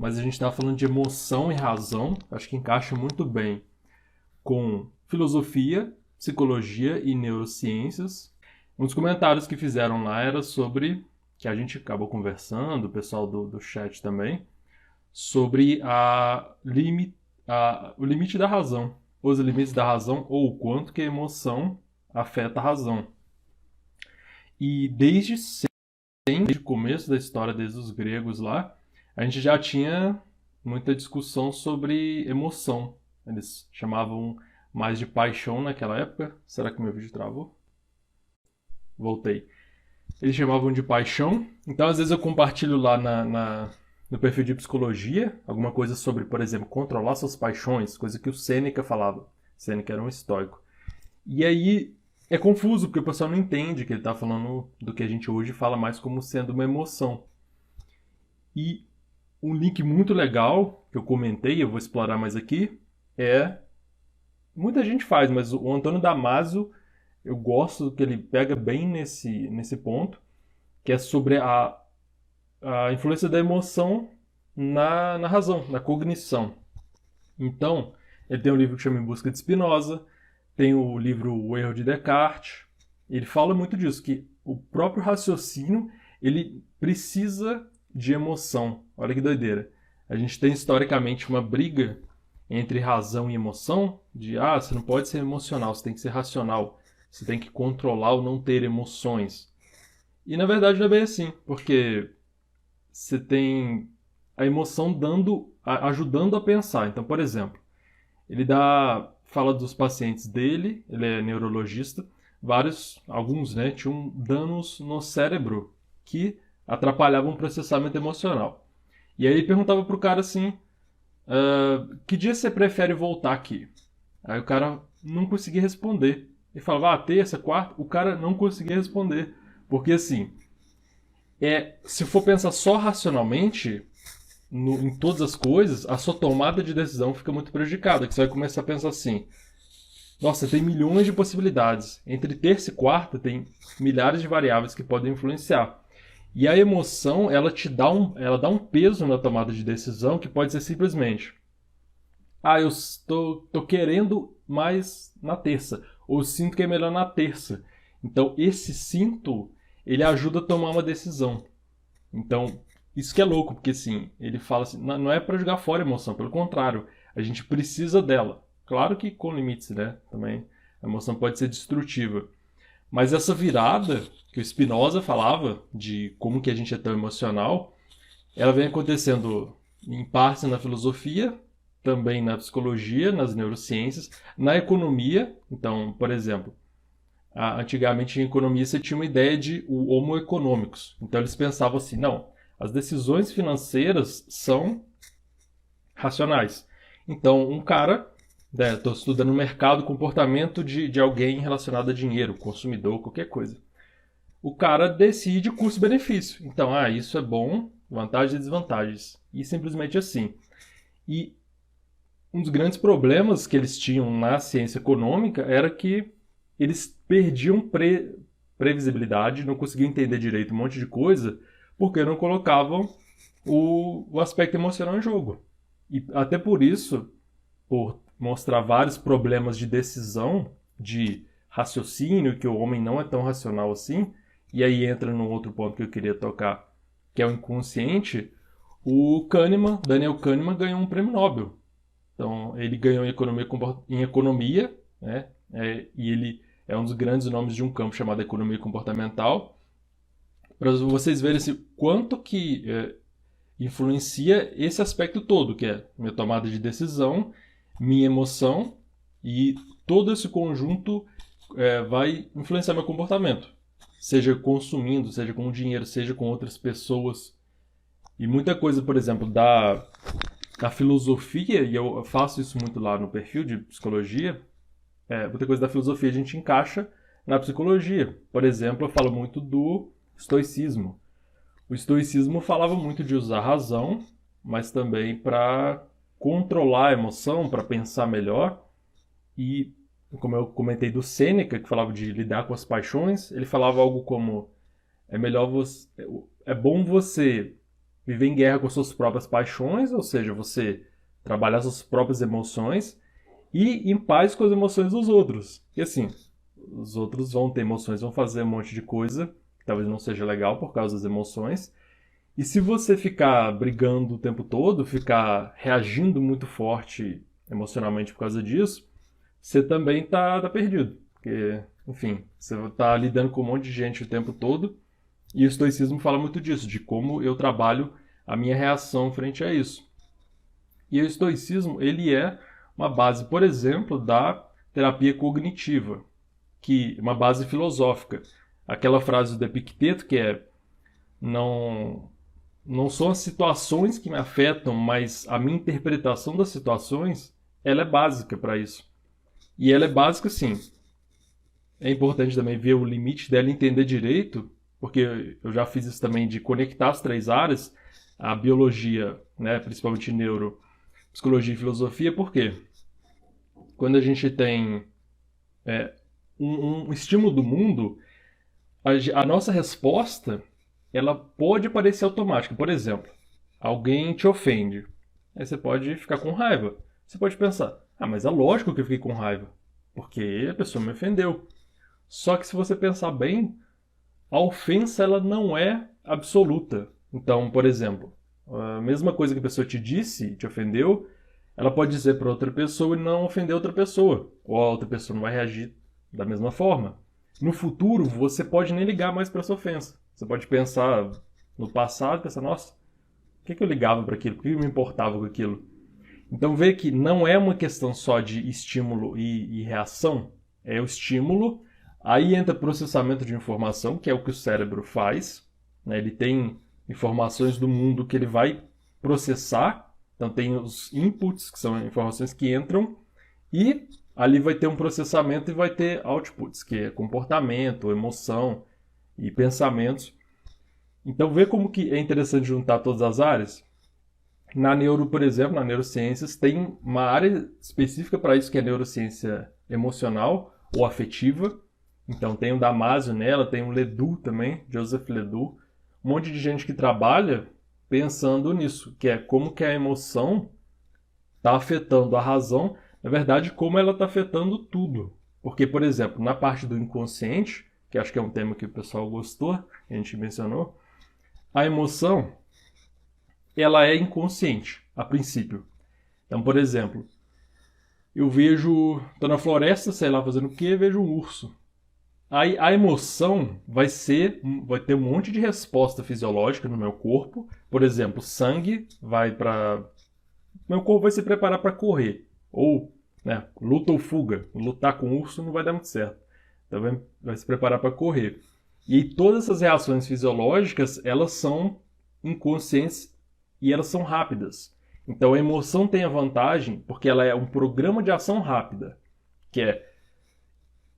mas a gente está falando de emoção e razão, acho que encaixa muito bem com filosofia, psicologia e neurociências. Um dos comentários que fizeram lá era sobre, que a gente acabou conversando, o pessoal do, do chat também, sobre a, limi, a, o limite da razão, os limites da razão ou o quanto que a emoção afeta a razão. E desde sempre, desde o começo da história, desde os gregos lá, a gente já tinha muita discussão sobre emoção. Eles chamavam mais de paixão naquela época. Será que meu vídeo travou? Voltei. Eles chamavam de paixão. Então, às vezes, eu compartilho lá na, na, no perfil de psicologia alguma coisa sobre, por exemplo, controlar suas paixões, coisa que o Sêneca falava. Sêneca era um estoico. E aí é confuso, porque o pessoal não entende que ele está falando do que a gente hoje fala mais como sendo uma emoção. E um link muito legal que eu comentei, eu vou explorar mais aqui, é. Muita gente faz, mas o Antônio Damasio, eu gosto que ele pega bem nesse, nesse ponto, que é sobre a, a influência da emoção na, na razão, na cognição. Então, ele tem um livro que chama Em Busca de Spinoza, tem o livro O Erro de Descartes. Ele fala muito disso, que o próprio raciocínio ele precisa de emoção. Olha que doideira. A gente tem historicamente uma briga entre razão e emoção, de ah, você não pode ser emocional, você tem que ser racional, você tem que controlar ou não ter emoções. E na verdade não é bem assim, porque você tem a emoção dando, ajudando a pensar. Então, por exemplo, ele dá, fala dos pacientes dele, ele é neurologista, vários, alguns, né, tinham danos no cérebro que atrapalhavam o processamento emocional. E aí ele perguntava pro cara assim, uh, que dia você prefere voltar aqui? Aí o cara não conseguia responder. Ele falava, ah, terça, quarta, o cara não conseguia responder. Porque assim, é, se for pensar só racionalmente no, em todas as coisas, a sua tomada de decisão fica muito prejudicada. Que você vai começar a pensar assim: nossa, tem milhões de possibilidades. Entre terça e quarta tem milhares de variáveis que podem influenciar. E a emoção, ela te dá um, ela dá um peso na tomada de decisão que pode ser simplesmente: ah, eu estou tô querendo mais na terça, ou sinto que é melhor na terça. Então, esse sinto, ele ajuda a tomar uma decisão. Então, isso que é louco, porque assim, ele fala assim, não é para jogar fora a emoção, pelo contrário, a gente precisa dela. Claro que com limites, né? Também a emoção pode ser destrutiva. Mas essa virada que o Spinoza falava de como que a gente é tão emocional, ela vem acontecendo em parte na filosofia, também na psicologia, nas neurociências, na economia. Então, por exemplo, antigamente em economia você tinha uma ideia de o homo econômicos. Então eles pensavam assim, não, as decisões financeiras são racionais. Então, um cara Estou né, estudando o mercado, comportamento de, de alguém relacionado a dinheiro, consumidor, qualquer coisa. O cara decide custo-benefício. Então, ah, isso é bom, vantagens e desvantagens. E simplesmente assim. E um dos grandes problemas que eles tinham na ciência econômica era que eles perdiam pre previsibilidade, não conseguiam entender direito um monte de coisa, porque não colocavam o, o aspecto emocional em jogo. E até por isso, por mostrar vários problemas de decisão, de raciocínio, que o homem não é tão racional assim, e aí entra num outro ponto que eu queria tocar, que é o inconsciente, o Kahneman, Daniel Kahneman ganhou um prêmio Nobel. Então, ele ganhou em economia, em economia né? É, e ele é um dos grandes nomes de um campo chamado economia comportamental. Para vocês verem assim, quanto que é, influencia esse aspecto todo, que é minha tomada de decisão minha emoção e todo esse conjunto é, vai influenciar meu comportamento. Seja consumindo, seja com dinheiro, seja com outras pessoas. E muita coisa, por exemplo, da, da filosofia, e eu faço isso muito lá no perfil de psicologia, é, muita coisa da filosofia a gente encaixa na psicologia. Por exemplo, eu falo muito do estoicismo. O estoicismo falava muito de usar razão, mas também para controlar a emoção, para pensar melhor. E, como eu comentei do Sêneca, que falava de lidar com as paixões, ele falava algo como: é melhor você. É bom você viver em guerra com suas próprias paixões, ou seja, você trabalhar suas próprias emoções e em paz com as emoções dos outros. E assim, os outros vão ter emoções, vão fazer um monte de coisa que talvez não seja legal por causa das emoções. E se você ficar brigando o tempo todo, ficar reagindo muito forte emocionalmente por causa disso, você também tá, tá perdido. Porque, enfim, você tá lidando com um monte de gente o tempo todo. E o estoicismo fala muito disso, de como eu trabalho a minha reação frente a isso. E o estoicismo, ele é uma base, por exemplo, da terapia cognitiva, que uma base filosófica. Aquela frase do Epicteto que é não não são as situações que me afetam, mas a minha interpretação das situações, ela é básica para isso. E ela é básica sim. É importante também ver o limite dela entender direito, porque eu já fiz isso também de conectar as três áreas, a biologia, né, principalmente neuro, psicologia e filosofia, por quê? Quando a gente tem é, um, um, estímulo do mundo, a, a nossa resposta ela pode parecer automática. Por exemplo, alguém te ofende. Aí você pode ficar com raiva. Você pode pensar, ah, mas é lógico que eu fiquei com raiva, porque a pessoa me ofendeu. Só que se você pensar bem, a ofensa ela não é absoluta. Então, por exemplo, a mesma coisa que a pessoa te disse, te ofendeu, ela pode dizer para outra pessoa e não ofender outra pessoa. Ou a outra pessoa não vai reagir da mesma forma. No futuro, você pode nem ligar mais para essa ofensa. Você pode pensar no passado, pensar, nossa, por que, que eu ligava para aquilo? Por que eu me importava com aquilo? Então vê que não é uma questão só de estímulo e, e reação, é o estímulo, aí entra processamento de informação, que é o que o cérebro faz, né? ele tem informações do mundo que ele vai processar. Então tem os inputs, que são informações que entram, e ali vai ter um processamento e vai ter outputs, que é comportamento, emoção e pensamentos. Então vê como que é interessante juntar todas as áreas. Na neuro, por exemplo, na neurociências, tem uma área específica para isso que é neurociência emocional ou afetiva. Então tem o Damasio nela, tem o Ledoux também, Joseph Ledoux, um monte de gente que trabalha pensando nisso, que é como que a emoção está afetando a razão, na verdade, como ela está afetando tudo. Porque, por exemplo, na parte do inconsciente, que acho que é um tema que o pessoal gostou, a gente mencionou, a emoção ela é inconsciente, a princípio. Então, por exemplo, eu vejo, tô na floresta, sei lá, fazendo o quê, vejo um urso. Aí a emoção vai ser, vai ter um monte de resposta fisiológica no meu corpo. Por exemplo, sangue vai para meu corpo vai se preparar para correr ou, né, luta ou fuga. Lutar com urso não vai dar muito certo. Então vai, vai se preparar para correr. E todas essas reações fisiológicas, elas são inconscientes e elas são rápidas. Então a emoção tem a vantagem porque ela é um programa de ação rápida, que é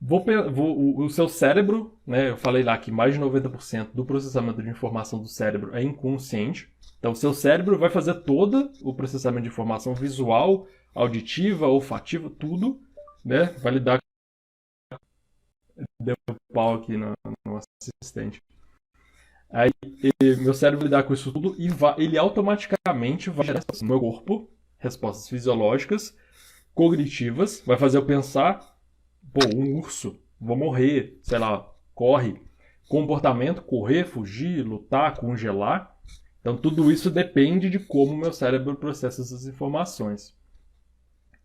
Vou, vou, o seu cérebro, né, eu falei lá que mais de 90% do processamento de informação do cérebro é inconsciente. Então, o seu cérebro vai fazer todo o processamento de informação visual, auditiva, olfativa, tudo, né? Vai lidar. Deu pau aqui no, no assistente. Aí, meu cérebro lidar com isso tudo e vai, ele automaticamente vai gerar no meu corpo respostas fisiológicas, cognitivas, vai fazer eu pensar pô, um urso, vou morrer, sei lá, corre. Comportamento, correr, fugir, lutar, congelar. Então tudo isso depende de como o meu cérebro processa essas informações.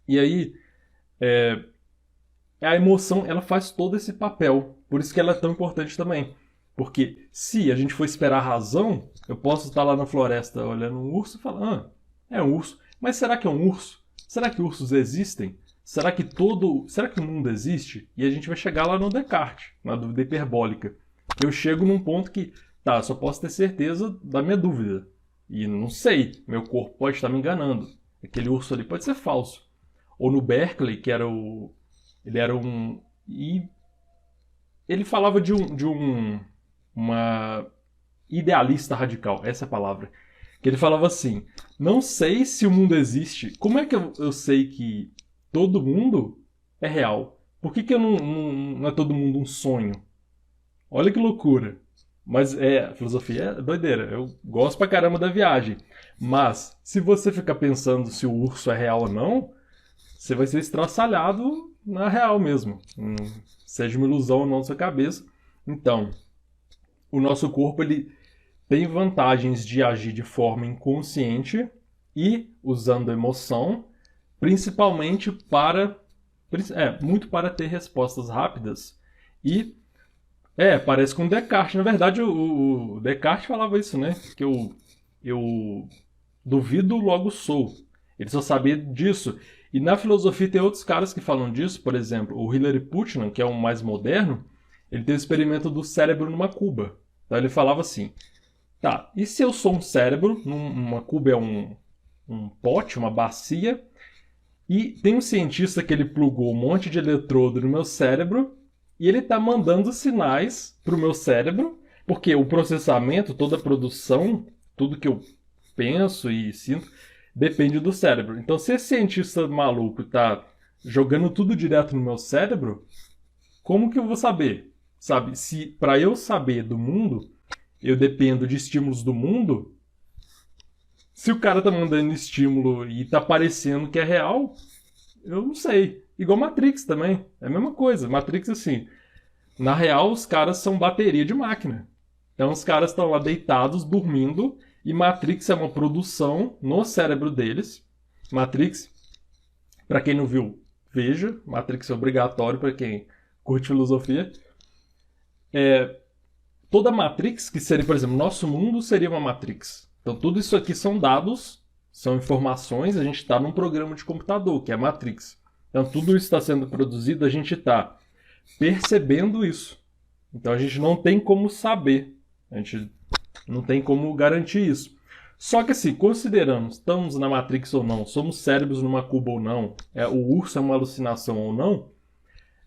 E aí, é, a emoção ela faz todo esse papel. Por isso que ela é tão importante também. Porque se a gente for esperar a razão, eu posso estar lá na floresta olhando um urso e falar, ah, é um urso. Mas será que é um urso? Será que ursos existem? será que todo. Será que o mundo existe? E a gente vai chegar lá no Descartes, na dúvida hiperbólica. Eu chego num ponto que, tá, só posso ter certeza da minha dúvida. E não sei, meu corpo pode estar me enganando. Aquele urso ali pode ser falso. Ou no Berkeley, que era o. Ele era um. E ele falava de um. De um uma idealista radical, essa é a palavra. Que ele falava assim: Não sei se o mundo existe. Como é que eu, eu sei que todo mundo é real. Por que, que eu não, não, não é todo mundo um sonho? Olha que loucura. Mas é, filosofia é doideira. Eu gosto pra caramba da viagem. Mas, se você ficar pensando se o urso é real ou não, você vai ser estraçalhado na real mesmo. Hum, seja uma ilusão ou não na sua cabeça. Então, o nosso corpo ele tem vantagens de agir de forma inconsciente e usando emoção, principalmente para é, muito para ter respostas rápidas e é, parece com Descartes. Na verdade, o, o Descartes falava isso, né? Que eu, eu duvido, logo sou. Ele só sabia disso. E na filosofia tem outros caras que falam disso. Por exemplo, o Hilary Putnam, que é um mais moderno, ele tem o experimento do cérebro numa cuba. Então ele falava assim: tá, e se eu sou um cérebro, numa cuba é um, um pote, uma bacia, e tem um cientista que ele plugou um monte de eletrodo no meu cérebro e ele está mandando sinais para o meu cérebro, porque o processamento, toda a produção, tudo que eu penso e sinto, depende do cérebro. Então, se esse cientista maluco está jogando tudo direto no meu cérebro, como que eu vou saber? Sabe, se para eu saber do mundo, eu dependo de estímulos do mundo, se o cara tá mandando estímulo e tá parecendo que é real, eu não sei. Igual Matrix também. É a mesma coisa. Matrix, assim. Na real, os caras são bateria de máquina. Então, os caras estão lá deitados, dormindo. E Matrix é uma produção no cérebro deles. Matrix, para quem não viu, veja. Matrix é obrigatório para quem curte filosofia. É, toda Matrix, que seria, por exemplo, nosso mundo seria uma Matrix. Então, tudo isso aqui são dados, são informações. A gente está num programa de computador, que é Matrix. Então, tudo isso está sendo produzido, a gente está percebendo isso. Então, a gente não tem como saber, a gente não tem como garantir isso. Só que, assim, considerando estamos na Matrix ou não, somos cérebros numa cuba ou não, é, o urso é uma alucinação ou não,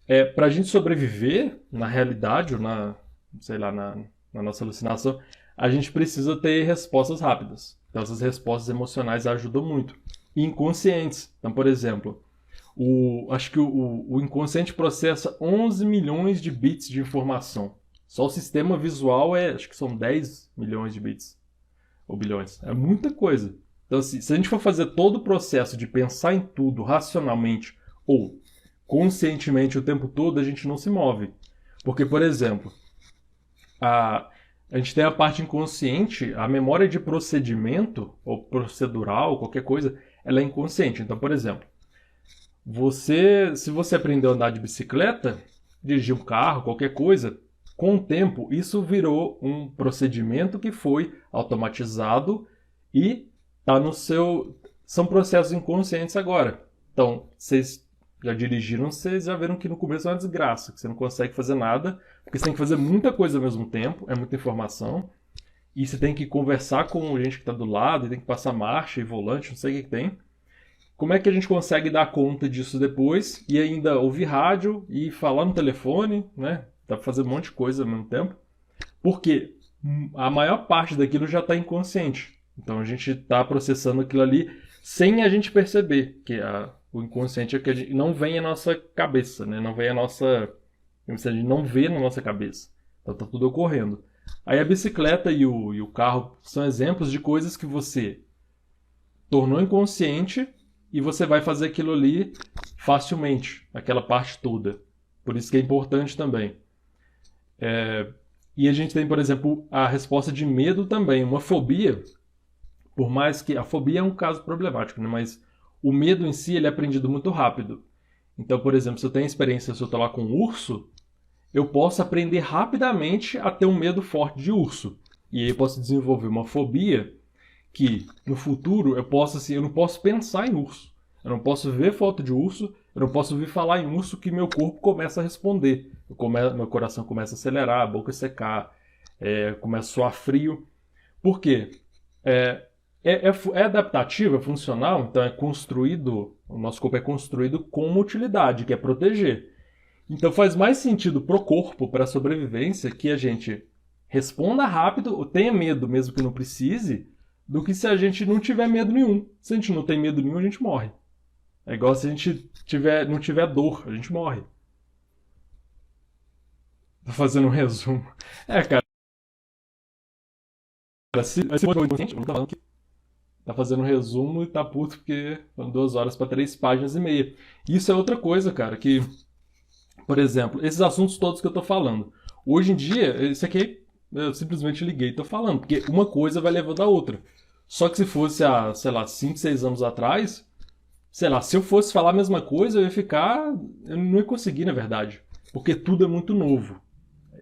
é, para a gente sobreviver na realidade ou na, sei lá, na, na nossa alucinação, a gente precisa ter respostas rápidas. Então, essas respostas emocionais ajudam muito. E inconscientes. Então, por exemplo, o, acho que o, o inconsciente processa 11 milhões de bits de informação. Só o sistema visual é, acho que são 10 milhões de bits. Ou bilhões. É muita coisa. Então, assim, se a gente for fazer todo o processo de pensar em tudo racionalmente ou conscientemente o tempo todo, a gente não se move. Porque, por exemplo, a, a gente tem a parte inconsciente, a memória de procedimento, ou procedural, qualquer coisa, ela é inconsciente. Então, por exemplo, você, se você aprendeu a andar de bicicleta, dirigir um carro, qualquer coisa, com o tempo isso virou um procedimento que foi automatizado e tá no seu são processos inconscientes agora. Então, vocês já dirigiram, vocês já viram que no começo é uma desgraça, que você não consegue fazer nada, porque você tem que fazer muita coisa ao mesmo tempo, é muita informação, e você tem que conversar com gente que está do lado, e tem que passar marcha e volante, não sei o que, que tem. Como é que a gente consegue dar conta disso depois e ainda ouvir rádio e falar no telefone, né? Dá pra fazer um monte de coisa ao mesmo tempo. Porque a maior parte daquilo já está inconsciente. Então a gente está processando aquilo ali sem a gente perceber que a, o inconsciente é que a gente, não vem à nossa cabeça, né? Não vem à nossa. A gente não vê na nossa cabeça. Então tá tudo ocorrendo. Aí a bicicleta e o, e o carro são exemplos de coisas que você tornou inconsciente e você vai fazer aquilo ali facilmente, aquela parte toda. Por isso que é importante também. É... E a gente tem, por exemplo, a resposta de medo também. Uma fobia, por mais que a fobia é um caso problemático, né? mas o medo em si ele é aprendido muito rápido. Então, por exemplo, se eu tenho experiência, se eu estou lá com um urso, eu posso aprender rapidamente a ter um medo forte de urso. E aí eu posso desenvolver uma fobia que no futuro eu possa assim, eu não posso pensar em urso. Eu não posso ver foto de urso, eu não posso ouvir falar em urso que meu corpo começa a responder. Come, meu coração começa a acelerar, a boca secar, é, começa a suar frio. Por quê? É, é, é, é adaptativo, é funcional, então é construído, o nosso corpo é construído com uma utilidade, que é proteger. Então faz mais sentido pro corpo, para a sobrevivência, que a gente responda rápido, tenha medo mesmo que não precise, do que se a gente não tiver medo nenhum. Se a gente não tem medo nenhum, a gente morre. É igual se a gente tiver, não tiver dor, a gente morre. Tô fazendo um resumo. É, cara. se, se for inconsciente, eu não tô falando que tá fazendo um resumo e tá puto porque foram duas horas para três páginas e meia. Isso é outra coisa, cara, que, por exemplo, esses assuntos todos que eu tô falando. Hoje em dia, isso aqui eu simplesmente liguei e tô falando, porque uma coisa vai levando a outra. Só que se fosse há, sei lá, 5, 6 anos atrás, sei lá, se eu fosse falar a mesma coisa, eu ia ficar. Eu não ia conseguir, na verdade. Porque tudo é muito novo.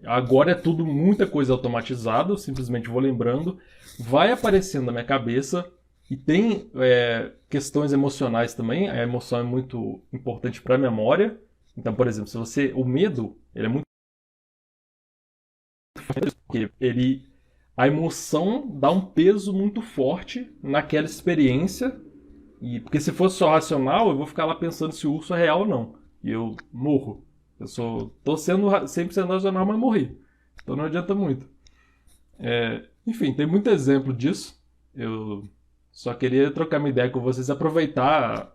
Agora é tudo muita coisa automatizada, eu simplesmente vou lembrando, vai aparecendo na minha cabeça e tem é, questões emocionais também. A emoção é muito importante para a memória. Então, por exemplo, se você. O medo, ele é muito. Ele. A emoção dá um peso muito forte naquela experiência. E, porque se fosse só racional, eu vou ficar lá pensando se o urso é real ou não. E eu morro. Eu sou. tô sendo 100% racional, mas morri. Então não adianta muito. É, enfim, tem muito exemplo disso. Eu só queria trocar uma ideia com vocês, aproveitar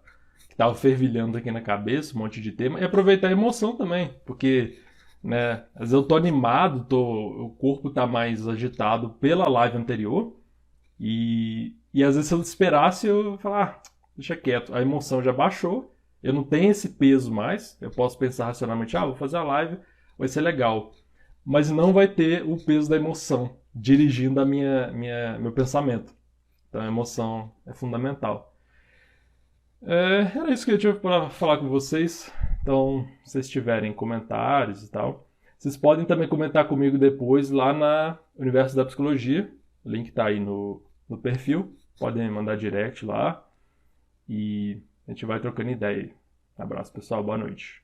que tava fervilhando aqui na cabeça, um monte de tema, e aproveitar a emoção também, porque, né, às vezes eu tô animado, tô, o corpo tá mais agitado pela live anterior, e, e às vezes se eu esperasse, eu falar, ah, deixa quieto, a emoção já baixou, eu não tenho esse peso mais. Eu posso pensar racionalmente, ah, vou fazer a live, vai ser legal. Mas não vai ter o peso da emoção dirigindo a minha, minha, meu pensamento. Então a emoção é fundamental. É, era isso que eu tinha para falar com vocês. Então, se vocês tiverem comentários e tal, vocês podem também comentar comigo depois lá na Universo da Psicologia. O link está aí no, no perfil. Podem mandar direct lá. E a gente vai trocando ideia. Abraço, pessoal. Boa noite.